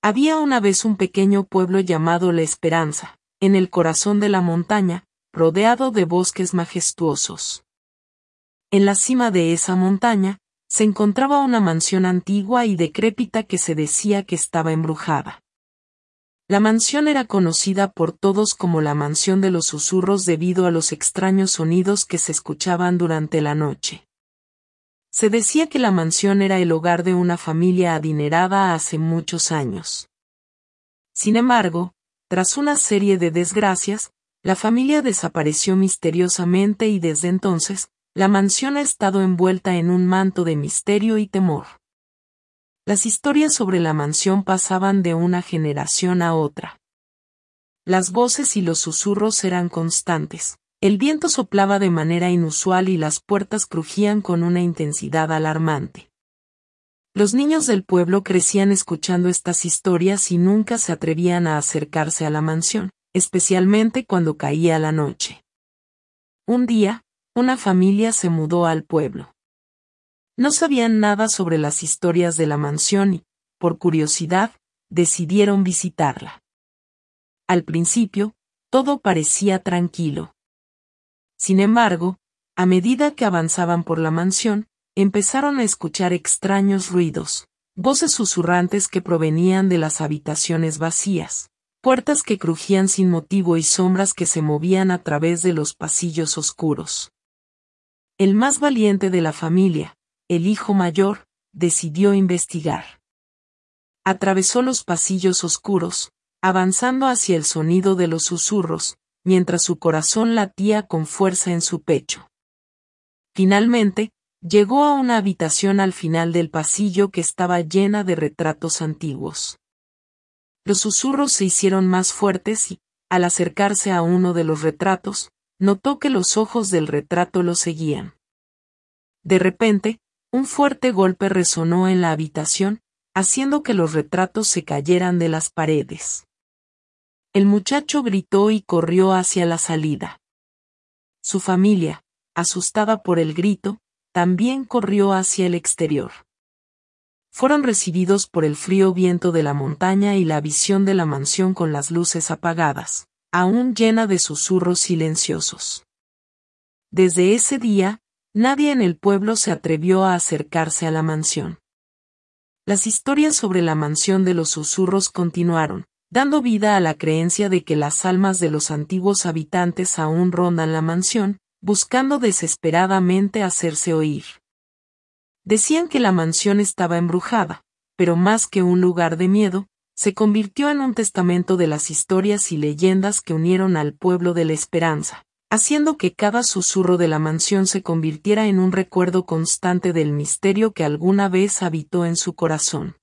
Había una vez un pequeño pueblo llamado La Esperanza, en el corazón de la montaña, rodeado de bosques majestuosos. En la cima de esa montaña, se encontraba una mansión antigua y decrépita que se decía que estaba embrujada. La mansión era conocida por todos como la mansión de los susurros debido a los extraños sonidos que se escuchaban durante la noche. Se decía que la mansión era el hogar de una familia adinerada hace muchos años. Sin embargo, tras una serie de desgracias, la familia desapareció misteriosamente y desde entonces, la mansión ha estado envuelta en un manto de misterio y temor. Las historias sobre la mansión pasaban de una generación a otra. Las voces y los susurros eran constantes, el viento soplaba de manera inusual y las puertas crujían con una intensidad alarmante. Los niños del pueblo crecían escuchando estas historias y nunca se atrevían a acercarse a la mansión, especialmente cuando caía la noche. Un día, una familia se mudó al pueblo. No sabían nada sobre las historias de la mansión y, por curiosidad, decidieron visitarla. Al principio, todo parecía tranquilo. Sin embargo, a medida que avanzaban por la mansión, empezaron a escuchar extraños ruidos, voces susurrantes que provenían de las habitaciones vacías, puertas que crujían sin motivo y sombras que se movían a través de los pasillos oscuros. El más valiente de la familia, el hijo mayor, decidió investigar. Atravesó los pasillos oscuros, avanzando hacia el sonido de los susurros, mientras su corazón latía con fuerza en su pecho. Finalmente, llegó a una habitación al final del pasillo que estaba llena de retratos antiguos. Los susurros se hicieron más fuertes y, al acercarse a uno de los retratos, notó que los ojos del retrato lo seguían. De repente, un fuerte golpe resonó en la habitación, haciendo que los retratos se cayeran de las paredes. El muchacho gritó y corrió hacia la salida. Su familia, asustada por el grito, también corrió hacia el exterior. Fueron recibidos por el frío viento de la montaña y la visión de la mansión con las luces apagadas, aún llena de susurros silenciosos. Desde ese día, nadie en el pueblo se atrevió a acercarse a la mansión. Las historias sobre la mansión de los susurros continuaron, dando vida a la creencia de que las almas de los antiguos habitantes aún rondan la mansión, buscando desesperadamente hacerse oír. Decían que la mansión estaba embrujada, pero más que un lugar de miedo, se convirtió en un testamento de las historias y leyendas que unieron al pueblo de la esperanza, haciendo que cada susurro de la mansión se convirtiera en un recuerdo constante del misterio que alguna vez habitó en su corazón.